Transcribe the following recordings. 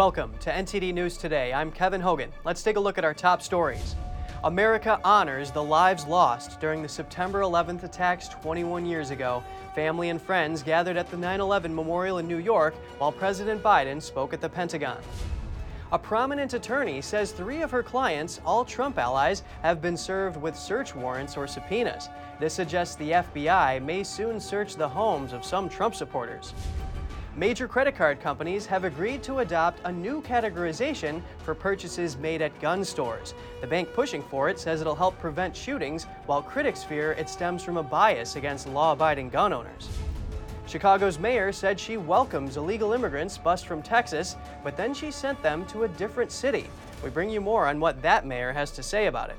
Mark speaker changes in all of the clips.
Speaker 1: Welcome to NTD News Today. I'm Kevin Hogan. Let's take a look at our top stories. America honors the lives lost during the September 11th attacks 21 years ago. Family and friends gathered at the 9 11 memorial in New York while President Biden spoke at the Pentagon. A prominent attorney says three of her clients, all Trump allies, have been served with search warrants or subpoenas. This suggests the FBI may soon search the homes of some Trump supporters. Major credit card companies have agreed to adopt a new categorization for purchases made at gun stores. The bank pushing for it says it'll help prevent shootings, while critics fear it stems from a bias against law abiding gun owners. Chicago's mayor said she welcomes illegal immigrants bust from Texas, but then she sent them to a different city. We bring you more on what that mayor has to say about it.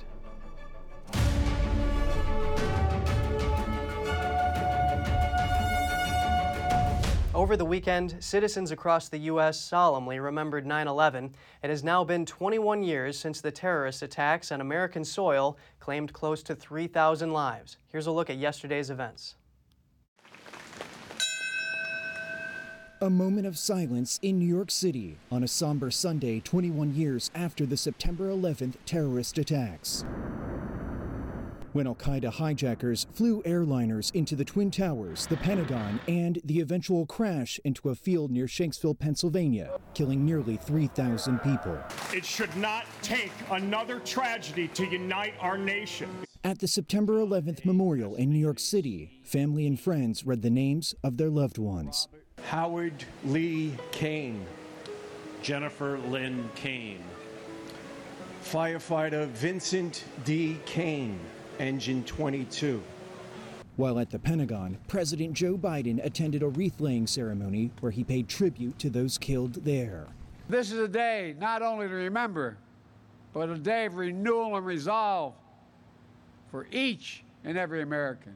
Speaker 1: Over the weekend, citizens across the U.S. solemnly remembered 9 11. It has now been 21 years since the terrorist attacks on American soil claimed close to 3,000 lives. Here's a look at yesterday's events.
Speaker 2: A moment of silence in New York City on a somber Sunday 21 years after the September 11th terrorist attacks. When Al Qaeda hijackers flew airliners into the Twin Towers, the Pentagon, and the eventual crash into a field near Shanksville, Pennsylvania, killing nearly 3,000 people.
Speaker 3: It should not take another tragedy to unite our nation.
Speaker 2: At the September 11th memorial in New York City, family and friends read the names of their loved ones.
Speaker 4: Howard Lee Kane, Jennifer Lynn Kane, firefighter Vincent D. Kane, Engine 22.
Speaker 2: While at the Pentagon, President Joe Biden attended a wreath laying ceremony where he paid tribute to those killed there.
Speaker 5: This is a day not only to remember, but a day of renewal and resolve for each and every American.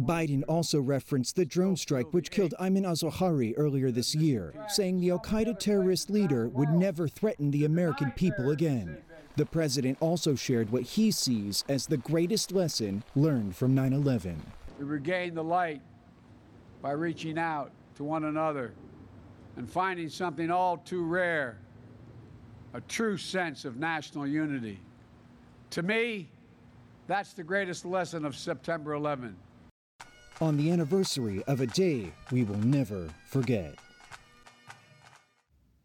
Speaker 2: Biden also referenced the drone strike which killed Ayman al-Zawahiri earlier this year, saying the al-Qaeda terrorist leader would never threaten the American people again. The president also shared what he sees as the greatest lesson learned from 9/11.
Speaker 5: We regain the light by reaching out to one another and finding something all too rare, a true sense of national unity. To me, that's the greatest lesson of September 11
Speaker 2: on the anniversary of a day we will never forget.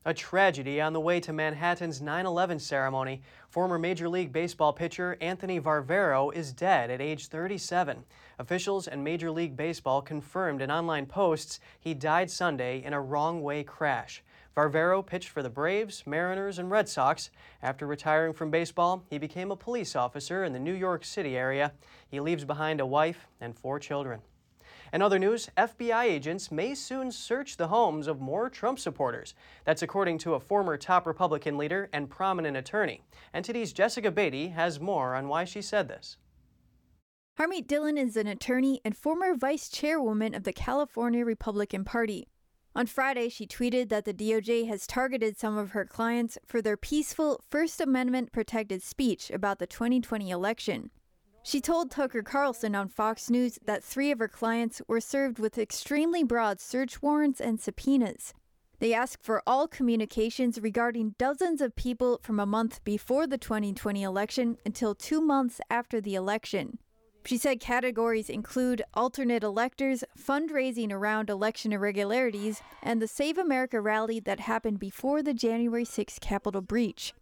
Speaker 1: A tragedy on the way to Manhattan's 9 11 ceremony. Former Major League Baseball pitcher Anthony Varvaro is dead at age 37. Officials and Major League Baseball confirmed in online posts he died Sunday in a wrong way crash. Varvaro pitched for the Braves, Mariners, and Red Sox. After retiring from baseball, he became a police officer in the New York City area. He leaves behind a wife and four children. In other news, FBI agents may soon search the homes of more Trump supporters. That's according to a former top Republican leader and prominent attorney. NTD's Jessica Beatty has more on why she said this.
Speaker 6: Harmeet Dillon is an attorney and former vice chairwoman of the California Republican Party. On Friday, she tweeted that the DOJ has targeted some of her clients for their peaceful First Amendment protected speech about the 2020 election. She told Tucker Carlson on Fox News that three of her clients were served with extremely broad search warrants and subpoenas. They asked for all communications regarding dozens of people from a month before the 2020 election until two months after the election. She said categories include alternate electors, fundraising around election irregularities, and the Save America rally that happened before the January 6 Capitol breach.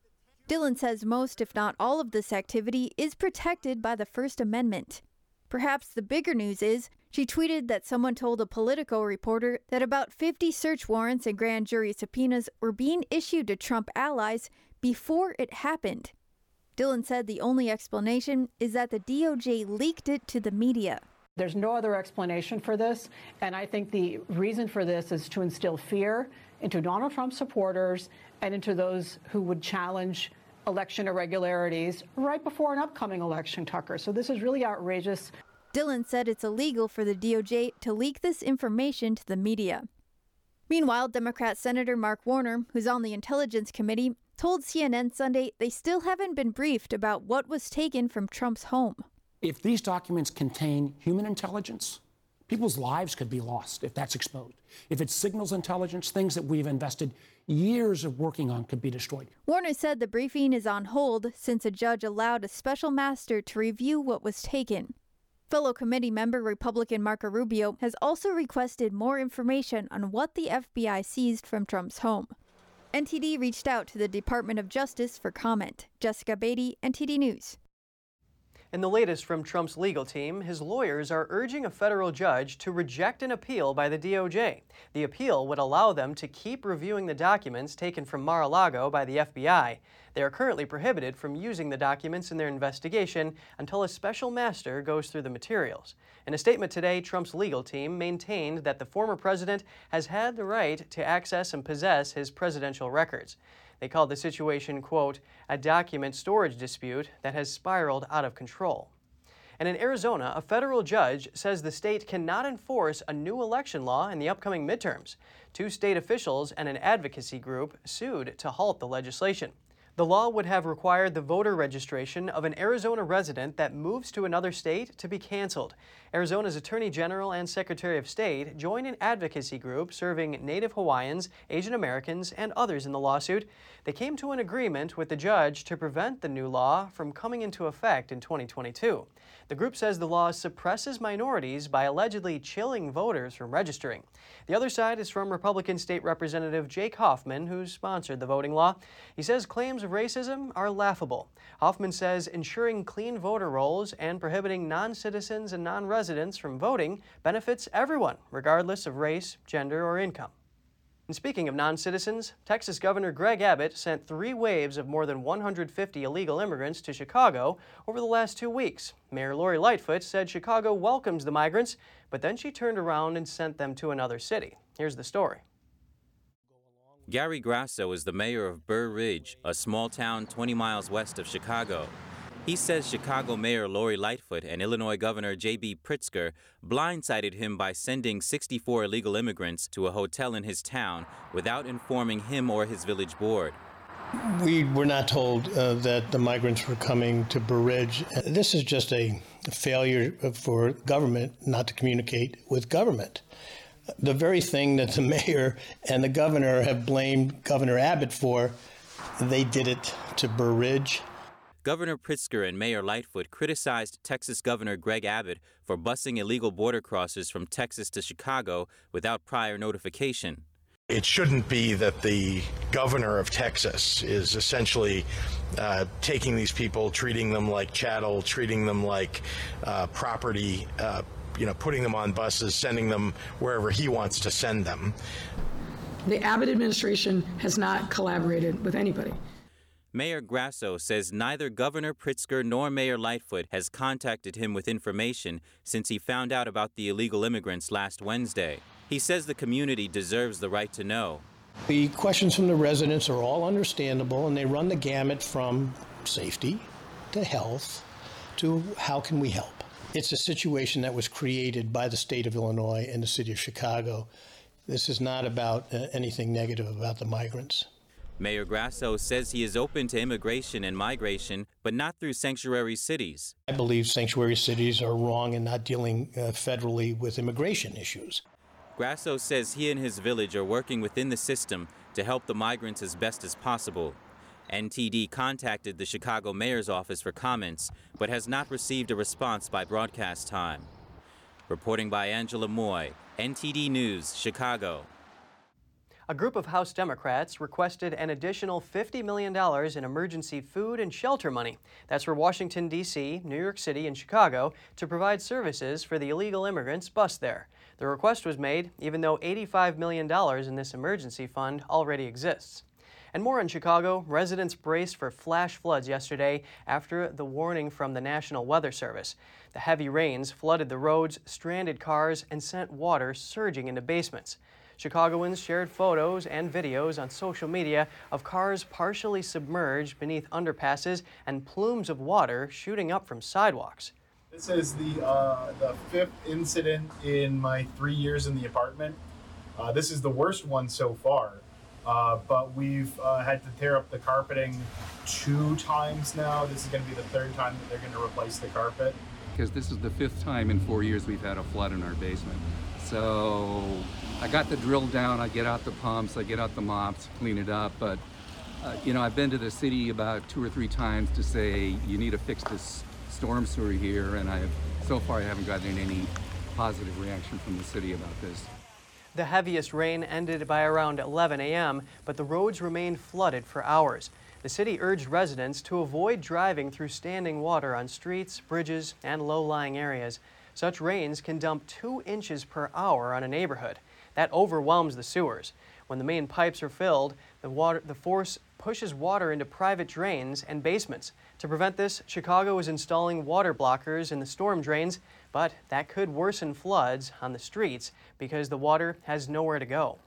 Speaker 6: Dillon says most, if not all, of this activity is protected by the First Amendment. Perhaps the bigger news is she tweeted that someone told a Politico reporter that about 50 search warrants and grand jury subpoenas were being issued to Trump allies before it happened. Dillon said the only explanation is that the DOJ leaked it to the media.
Speaker 7: There's no other explanation for this, and I think the reason for this is to instill fear into Donald Trump supporters and into those who would challenge election irregularities right before an upcoming election, Tucker. So this is really outrageous.
Speaker 6: Dillon said it's illegal for the DOJ to leak this information to the media. Meanwhile, Democrat Senator Mark Warner, who's on the Intelligence Committee, told CNN Sunday they still haven't been briefed about what was taken from Trump's home.
Speaker 8: If these documents contain human intelligence, People's lives could be lost if that's exposed. If it signals intelligence, things that we've invested years of working on could be destroyed.
Speaker 6: Warner said the briefing is on hold since a judge allowed a special master to review what was taken. Fellow committee member Republican Marco Rubio has also requested more information on what the FBI seized from Trump's home. NTD reached out to the Department of Justice for comment. Jessica Beatty, NTD News.
Speaker 1: In the latest from Trump's legal team, his lawyers are urging a federal judge to reject an appeal by the DOJ. The appeal would allow them to keep reviewing the documents taken from Mar a Lago by the FBI. They are currently prohibited from using the documents in their investigation until a special master goes through the materials. In a statement today, Trump's legal team maintained that the former president has had the right to access and possess his presidential records. They called the situation, quote, a document storage dispute that has spiraled out of control. And in Arizona, a federal judge says the state cannot enforce a new election law in the upcoming midterms. Two state officials and an advocacy group sued to halt the legislation. The law would have required the voter registration of an Arizona resident that moves to another state to be canceled. Arizona's Attorney General and Secretary of State join an advocacy group serving Native Hawaiians, Asian Americans, and others in the lawsuit. They came to an agreement with the judge to prevent the new law from coming into effect in 2022. The group says the law suppresses minorities by allegedly chilling voters from registering. The other side is from Republican State Representative Jake Hoffman, who sponsored the voting law. He says claims of racism are laughable. Hoffman says ensuring clean voter rolls and prohibiting non citizens and non residents from voting benefits everyone, regardless of race, gender, or income. And speaking of non citizens, Texas Governor Greg Abbott sent three waves of more than 150 illegal immigrants to Chicago over the last two weeks. Mayor Lori Lightfoot said Chicago welcomes the migrants, but then she turned around and sent them to another city. Here's the story.
Speaker 9: Gary Grasso is the mayor of Burr Ridge, a small town 20 miles west of Chicago. He says Chicago Mayor Lori Lightfoot and Illinois Governor J.B. Pritzker blindsided him by sending 64 illegal immigrants to a hotel in his town without informing him or his village board.
Speaker 10: We were not told uh, that the migrants were coming to Burr Ridge. This is just a failure for government not to communicate with government. The very thing that the mayor and the governor have blamed Governor Abbott for, they did it to Burr Ridge.
Speaker 9: Governor Pritzker and Mayor Lightfoot criticized Texas Governor Greg Abbott for busing illegal border crossers from Texas to Chicago without prior notification.
Speaker 11: It shouldn't be that the governor of Texas is essentially uh, taking these people, treating them like chattel, treating them like uh, property, uh, you know, putting them on buses, sending them wherever he wants to send them.
Speaker 12: The Abbott administration has not collaborated with anybody.
Speaker 9: Mayor Grasso says neither Governor Pritzker nor Mayor Lightfoot has contacted him with information since he found out about the illegal immigrants last Wednesday. He says the community deserves the right to know.
Speaker 10: The questions from the residents are all understandable and they run the gamut from safety to health to how can we help. It's a situation that was created by the state of Illinois and the city of Chicago. This is not about uh, anything negative about the migrants.
Speaker 9: Mayor Grasso says he is open to immigration and migration, but not through sanctuary cities.
Speaker 10: I believe sanctuary cities are wrong in not dealing uh, federally with immigration issues.
Speaker 9: Grasso says he and his village are working within the system to help the migrants as best as possible. NTD contacted the Chicago mayor's office for comments, but has not received a response by broadcast time. Reporting by Angela Moy, NTD News, Chicago.
Speaker 1: A group of House Democrats requested an additional $50 million in emergency food and shelter money. That's for Washington, D.C., New York City, and Chicago to provide services for the illegal immigrants bused there. The request was made even though $85 million in this emergency fund already exists. And more in Chicago, residents braced for flash floods yesterday after the warning from the National Weather Service. The heavy rains flooded the roads, stranded cars, and sent water surging into basements. Chicagoans shared photos and videos on social media of cars partially submerged beneath underpasses and plumes of water shooting up from sidewalks.
Speaker 13: This is the uh, the fifth incident in my three years in the apartment. Uh, this is the worst one so far, uh, but we've uh, had to tear up the carpeting two times now. This is going to be the third time that they're going to replace the carpet.
Speaker 14: because this is the fifth time in four years we've had a flood in our basement. So I got the drill down, I get out the pumps, I get out the mops, clean it up. But, uh, you know, I've been to the city about two or three times to say, you need to fix this storm sewer here. And I've, so far, I haven't gotten any positive reaction from the city about this.
Speaker 1: The heaviest rain ended by around 11 a.m., but the roads remained flooded for hours. The city urged residents to avoid driving through standing water on streets, bridges, and low-lying areas. Such rains can dump two inches per hour on a neighborhood. That overwhelms the sewers. When the main pipes are filled, the, water, the force pushes water into private drains and basements. To prevent this, Chicago is installing water blockers in the storm drains, but that could worsen floods on the streets because the water has nowhere to go.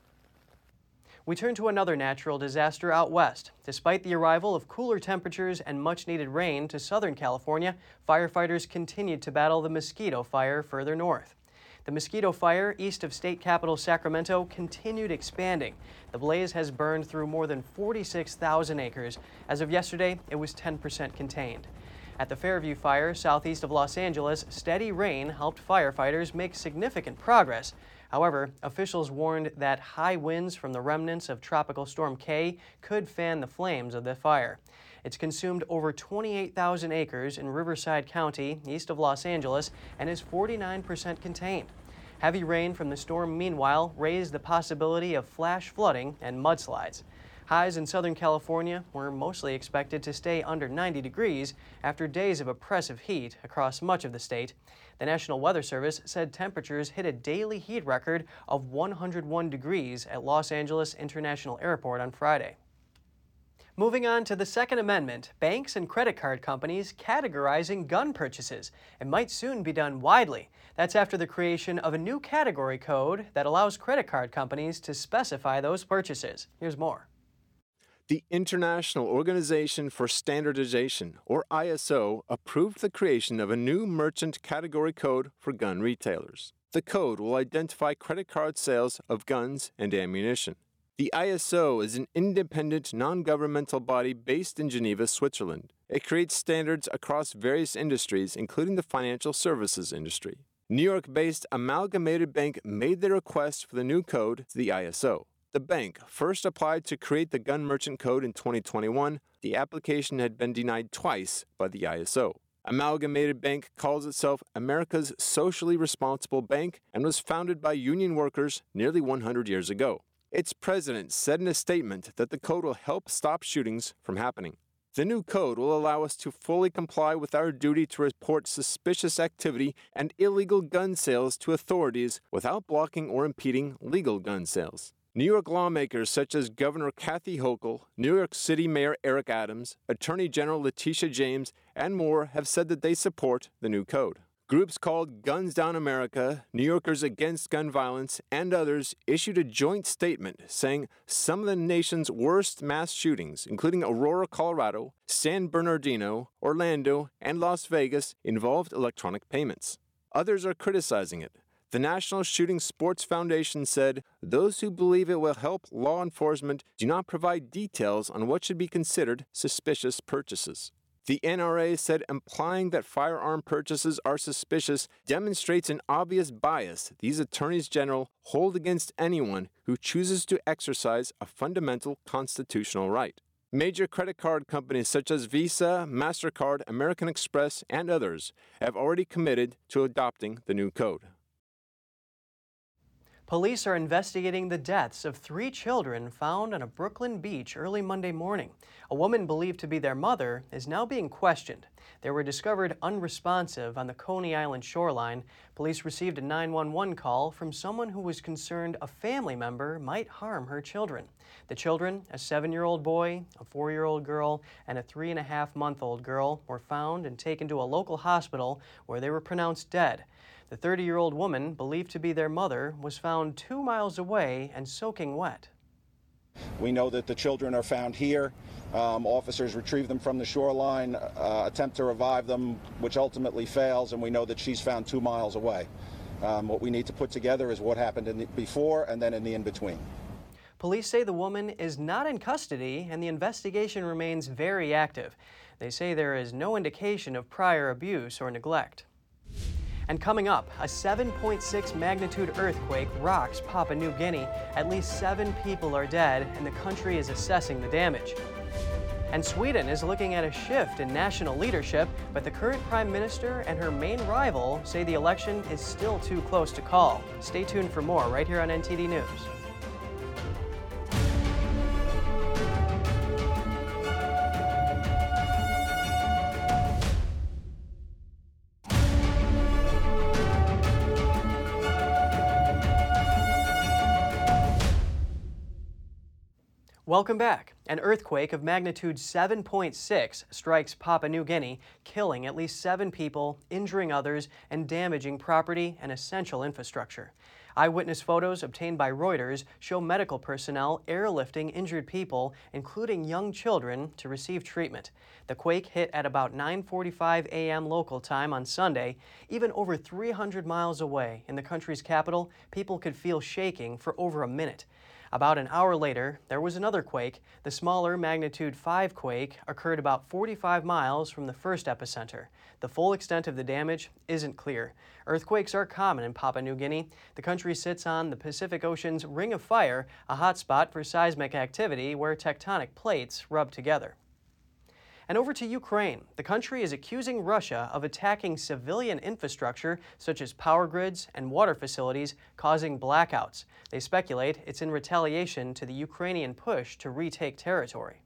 Speaker 1: We turn to another natural disaster out west. Despite the arrival of cooler temperatures and much needed rain to Southern California, firefighters continued to battle the mosquito fire further north. The mosquito fire east of state capital Sacramento continued expanding. The blaze has burned through more than 46,000 acres. As of yesterday, it was 10% contained. At the Fairview fire southeast of Los Angeles, steady rain helped firefighters make significant progress. However, officials warned that high winds from the remnants of Tropical Storm Kay could fan the flames of the fire. It's consumed over 28,000 acres in Riverside County, east of Los Angeles, and is 49% contained. Heavy rain from the storm, meanwhile, raised the possibility of flash flooding and mudslides. Highs in Southern California were mostly expected to stay under 90 degrees after days of oppressive heat across much of the state. The National Weather Service said temperatures hit a daily heat record of 101 degrees at Los Angeles International Airport on Friday. Moving on to the Second Amendment, banks and credit card companies categorizing gun purchases. It might soon be done widely. That's after the creation of a new category code that allows credit card companies to specify those purchases. Here's more.
Speaker 15: The International Organization for Standardization, or ISO, approved the creation of a new merchant category code for gun retailers. The code will identify credit card sales of guns and ammunition. The ISO is an independent, non governmental body based in Geneva, Switzerland. It creates standards across various industries, including the financial services industry. New York based Amalgamated Bank made the request for the new code to the ISO. The bank first applied to create the gun merchant code in 2021. The application had been denied twice by the ISO. Amalgamated Bank calls itself America's socially responsible bank and was founded by union workers nearly 100 years ago. Its president said in a statement that the code will help stop shootings from happening. The new code will allow us to fully comply with our duty to report suspicious activity and illegal gun sales to authorities without blocking or impeding legal gun sales. New York lawmakers such as Governor Kathy Hochul, New York City Mayor Eric Adams, Attorney General Letitia James, and more have said that they support the new code. Groups called Guns Down America, New Yorkers Against Gun Violence, and others issued a joint statement saying some of the nation's worst mass shootings, including Aurora, Colorado, San Bernardino, Orlando, and Las Vegas, involved electronic payments. Others are criticizing it, the National Shooting Sports Foundation said those who believe it will help law enforcement do not provide details on what should be considered suspicious purchases. The NRA said implying that firearm purchases are suspicious demonstrates an obvious bias these attorneys general hold against anyone who chooses to exercise a fundamental constitutional right. Major credit card companies such as Visa, MasterCard, American Express, and others have already committed to adopting the new code.
Speaker 1: Police are investigating the deaths of three children found on a Brooklyn beach early Monday morning. A woman believed to be their mother is now being questioned. They were discovered unresponsive on the Coney Island shoreline. Police received a 911 call from someone who was concerned a family member might harm her children. The children, a seven year old boy, a four year old girl, and a three and a half month old girl, were found and taken to a local hospital where they were pronounced dead. The 30 year old woman, believed to be their mother, was found two miles away and soaking wet.
Speaker 16: We know that the children are found here. Um, officers retrieve them from the shoreline, uh, attempt to revive them, which ultimately fails, and we know that she's found two miles away. Um, what we need to put together is what happened the, before and then in the in between.
Speaker 1: Police say the woman is not in custody and the investigation remains very active. They say there is no indication of prior abuse or neglect. And coming up, a 7.6 magnitude earthquake rocks Papua New Guinea. At least seven people are dead, and the country is assessing the damage. And Sweden is looking at a shift in national leadership, but the current prime minister and her main rival say the election is still too close to call. Stay tuned for more right here on NTD News. Welcome back. An earthquake of magnitude 7.6 strikes Papua New Guinea, killing at least seven people, injuring others, and damaging property and essential infrastructure. Eyewitness photos obtained by Reuters show medical personnel airlifting injured people, including young children, to receive treatment. The quake hit at about 9:45 a.m. local time on Sunday. Even over 300 miles away in the country's capital, people could feel shaking for over a minute. About an hour later, there was another quake. The smaller magnitude 5 quake occurred about 45 miles from the first epicenter. The full extent of the damage isn't clear. Earthquakes are common in Papua New Guinea. The country sits on the Pacific Ocean's Ring of Fire, a hotspot for seismic activity where tectonic plates rub together. And over to Ukraine. The country is accusing Russia of attacking civilian infrastructure such as power grids and water facilities, causing blackouts. They speculate it's in retaliation to the Ukrainian push to retake territory.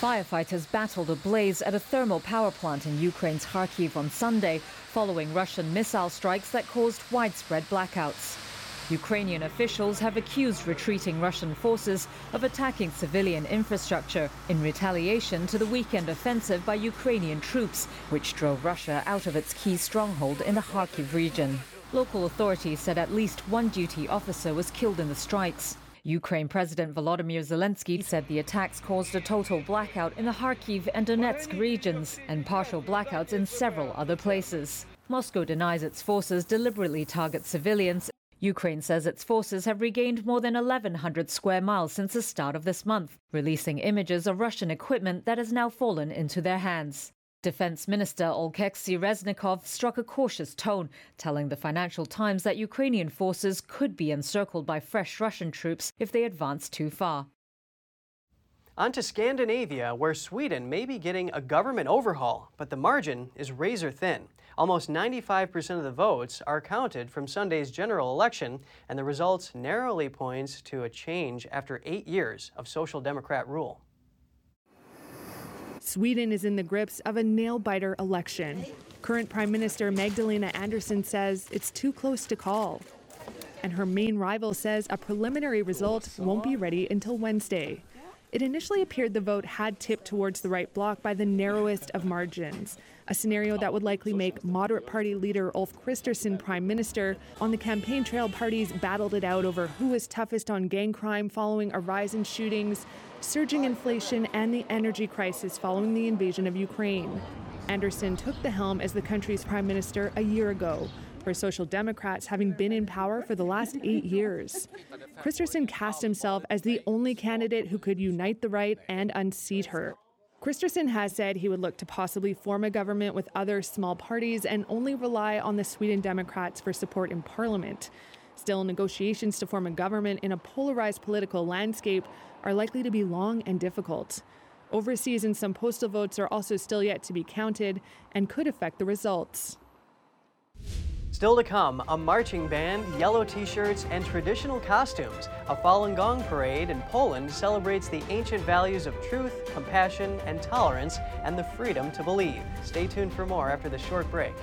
Speaker 17: Firefighters battled a blaze at a thermal power plant in Ukraine's Kharkiv on Sunday, following Russian missile strikes that caused widespread blackouts. Ukrainian officials have accused retreating Russian forces of attacking civilian infrastructure in retaliation to the weekend offensive by Ukrainian troops, which drove Russia out of its key stronghold in the Kharkiv region. Local authorities said at least one duty officer was killed in the strikes. Ukraine President Volodymyr Zelensky said the attacks caused a total blackout in the Kharkiv and Donetsk regions and partial blackouts in several other places. Moscow denies its forces deliberately target civilians Ukraine says its forces have regained more than 1,100 square miles since the start of this month, releasing images of Russian equipment that has now fallen into their hands. Defense Minister Oleksiy Reznikov struck a cautious tone, telling the Financial Times that Ukrainian forces could be encircled by fresh Russian troops if they advance too far.
Speaker 1: On to Scandinavia, where Sweden may be getting a government overhaul, but the margin is razor thin. Almost 95% of the votes are counted from Sunday's general election, and the results narrowly points to a change after eight years of Social Democrat rule.
Speaker 18: Sweden is in the grips of a nail biter election. Current Prime Minister Magdalena Andersson says it's too close to call. And her main rival says a preliminary result won't be ready until Wednesday. It initially appeared the vote had tipped towards the right bloc by the narrowest of margins a scenario that would likely make moderate party leader Ulf Kristersson prime minister. On the campaign trail, parties battled it out over who was toughest on gang crime following a rise in shootings, surging inflation, and the energy crisis following the invasion of Ukraine. Andersson took the helm as the country's prime minister a year ago for Social Democrats having been in power for the last eight years. Kristersson cast himself as the only candidate who could unite the right and unseat her. Kristersson has said he would look to possibly form a government with other small parties and only rely on the Sweden Democrats for support in parliament. Still, negotiations to form a government in a polarized political landscape are likely to be long and difficult. Overseas and some postal votes are also still yet to be counted and could affect the results.
Speaker 1: Still to come, a marching band, yellow t-shirts, and traditional costumes. A Falun Gong parade in Poland celebrates the ancient values of truth, compassion, and tolerance, and the freedom to believe. Stay tuned for more after the short break.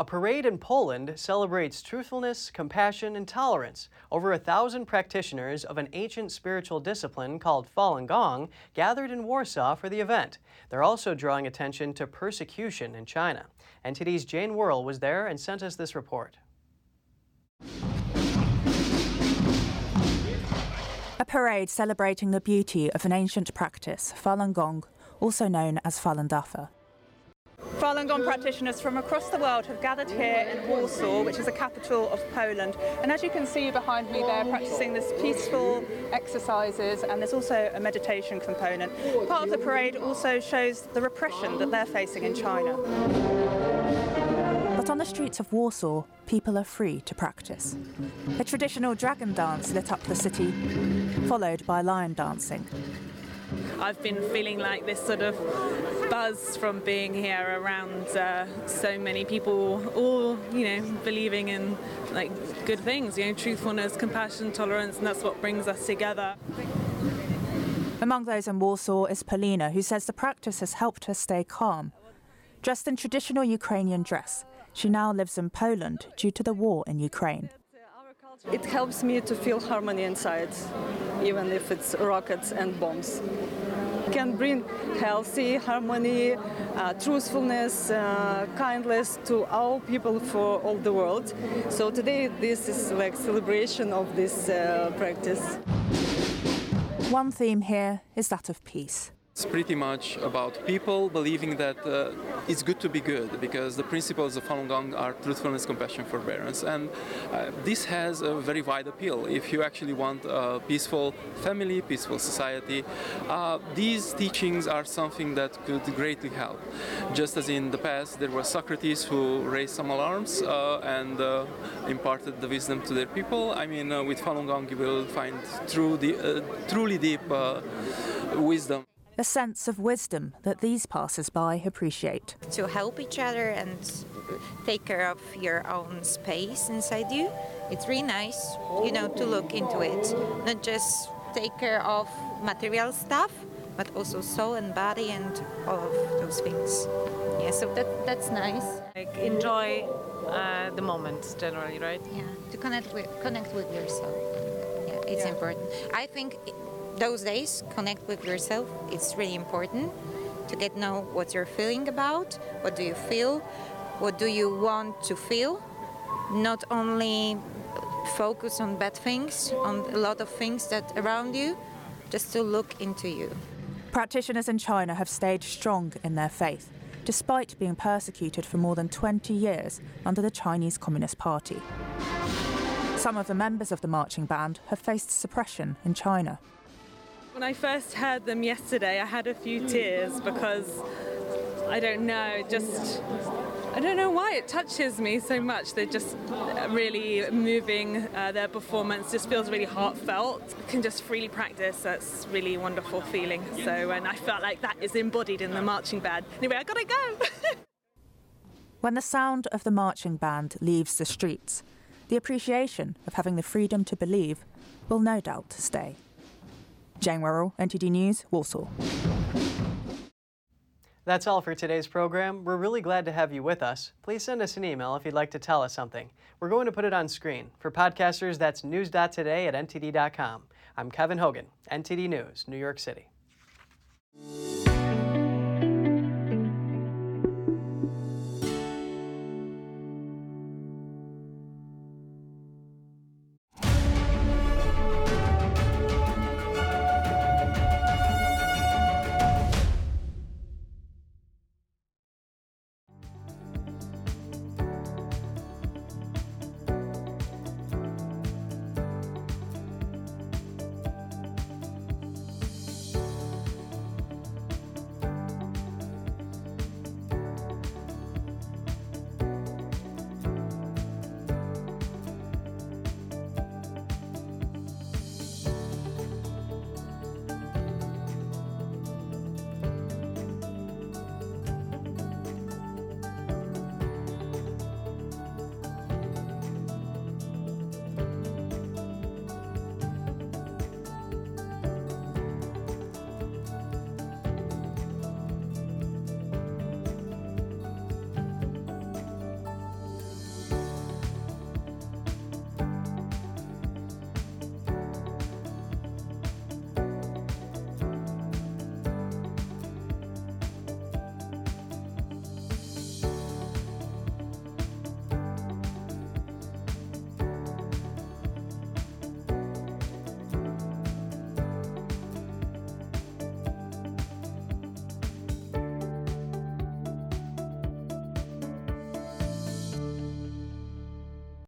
Speaker 1: A parade in Poland celebrates truthfulness, compassion, and tolerance. Over a thousand practitioners of an ancient spiritual discipline called Falun Gong gathered in Warsaw for the event. They're also drawing attention to persecution in China. NTD's Jane Worrell was there and sent us this report.
Speaker 19: A parade celebrating the beauty of an ancient practice, Falun Gong, also known as Falun Dafa.
Speaker 20: Falun Gong practitioners from across the world have gathered here in Warsaw, which is the capital of Poland. And as you can see behind me, they're practicing this peaceful exercises, and there's also a meditation component. Part of the parade also shows the repression that they're facing in China.
Speaker 19: But on the streets of Warsaw, people are free to practice. A traditional dragon dance lit up the city, followed by lion dancing.
Speaker 21: I've been feeling like this sort of buzz from being here around uh, so many people, all you know, believing in like good things, you know, truthfulness, compassion, tolerance, and that's what brings us together.
Speaker 19: Among those in Warsaw is Polina, who says the practice has helped her stay calm. Dressed in traditional Ukrainian dress, she now lives in Poland due to the war in Ukraine.
Speaker 22: It helps me to feel harmony inside, even if it's rockets and bombs. Can bring healthy harmony, uh, truthfulness, uh, kindness to all people for all the world. So today, this is like celebration of this uh, practice.
Speaker 19: One theme here is that of peace.
Speaker 23: It's pretty much about people believing that uh, it's good to be good because the principles of Falun Gong are truthfulness, compassion, forbearance, and uh, this has a very wide appeal. If you actually want a peaceful family, peaceful society, uh, these teachings are something that could greatly help. Just as in the past, there was Socrates who raised some alarms uh, and uh, imparted the wisdom to their people. I mean, uh, with Falun Gong, you will find true, truly deep wisdom
Speaker 19: a sense of wisdom that these passers-by appreciate.
Speaker 24: To help each other and take care of your own space inside you, it's really nice, you know, to look into it. Not just take care of material stuff, but also soul and body and all of those things. Yeah, so that that's nice.
Speaker 21: Like enjoy uh, the moment generally, right?
Speaker 24: Yeah, to connect with connect with yourself. Yeah, it's yeah. important. I think those days connect with yourself. It's really important to get know what you're feeling about what do you feel what do you want to feel. Not only focus on bad things on a lot of things that around you just to look into you.
Speaker 19: Practitioners in china have stayed strong in their faith despite being persecuted for more than 20 years under the chinese communist party. Some of the members of the marching band have faced suppression in china
Speaker 21: when I first heard them yesterday, I had a few tears because I don't know, just I don't know why it touches me so much. They're just really moving. Uh, their performance just feels really heartfelt. Can just freely practice. That's really wonderful feeling. So, and I felt like that is embodied in the marching band. Anyway, I gotta go.
Speaker 19: when the sound of the marching band leaves the streets, the appreciation of having the freedom to believe will no doubt stay. Jane Worrell, NTD News, Warsaw.
Speaker 1: That's all for today's program. We're really glad to have you with us. Please send us an email if you'd like to tell us something. We're going to put it on screen. For podcasters, that's news.today at ntd.com. I'm Kevin Hogan, NTD News, New York City.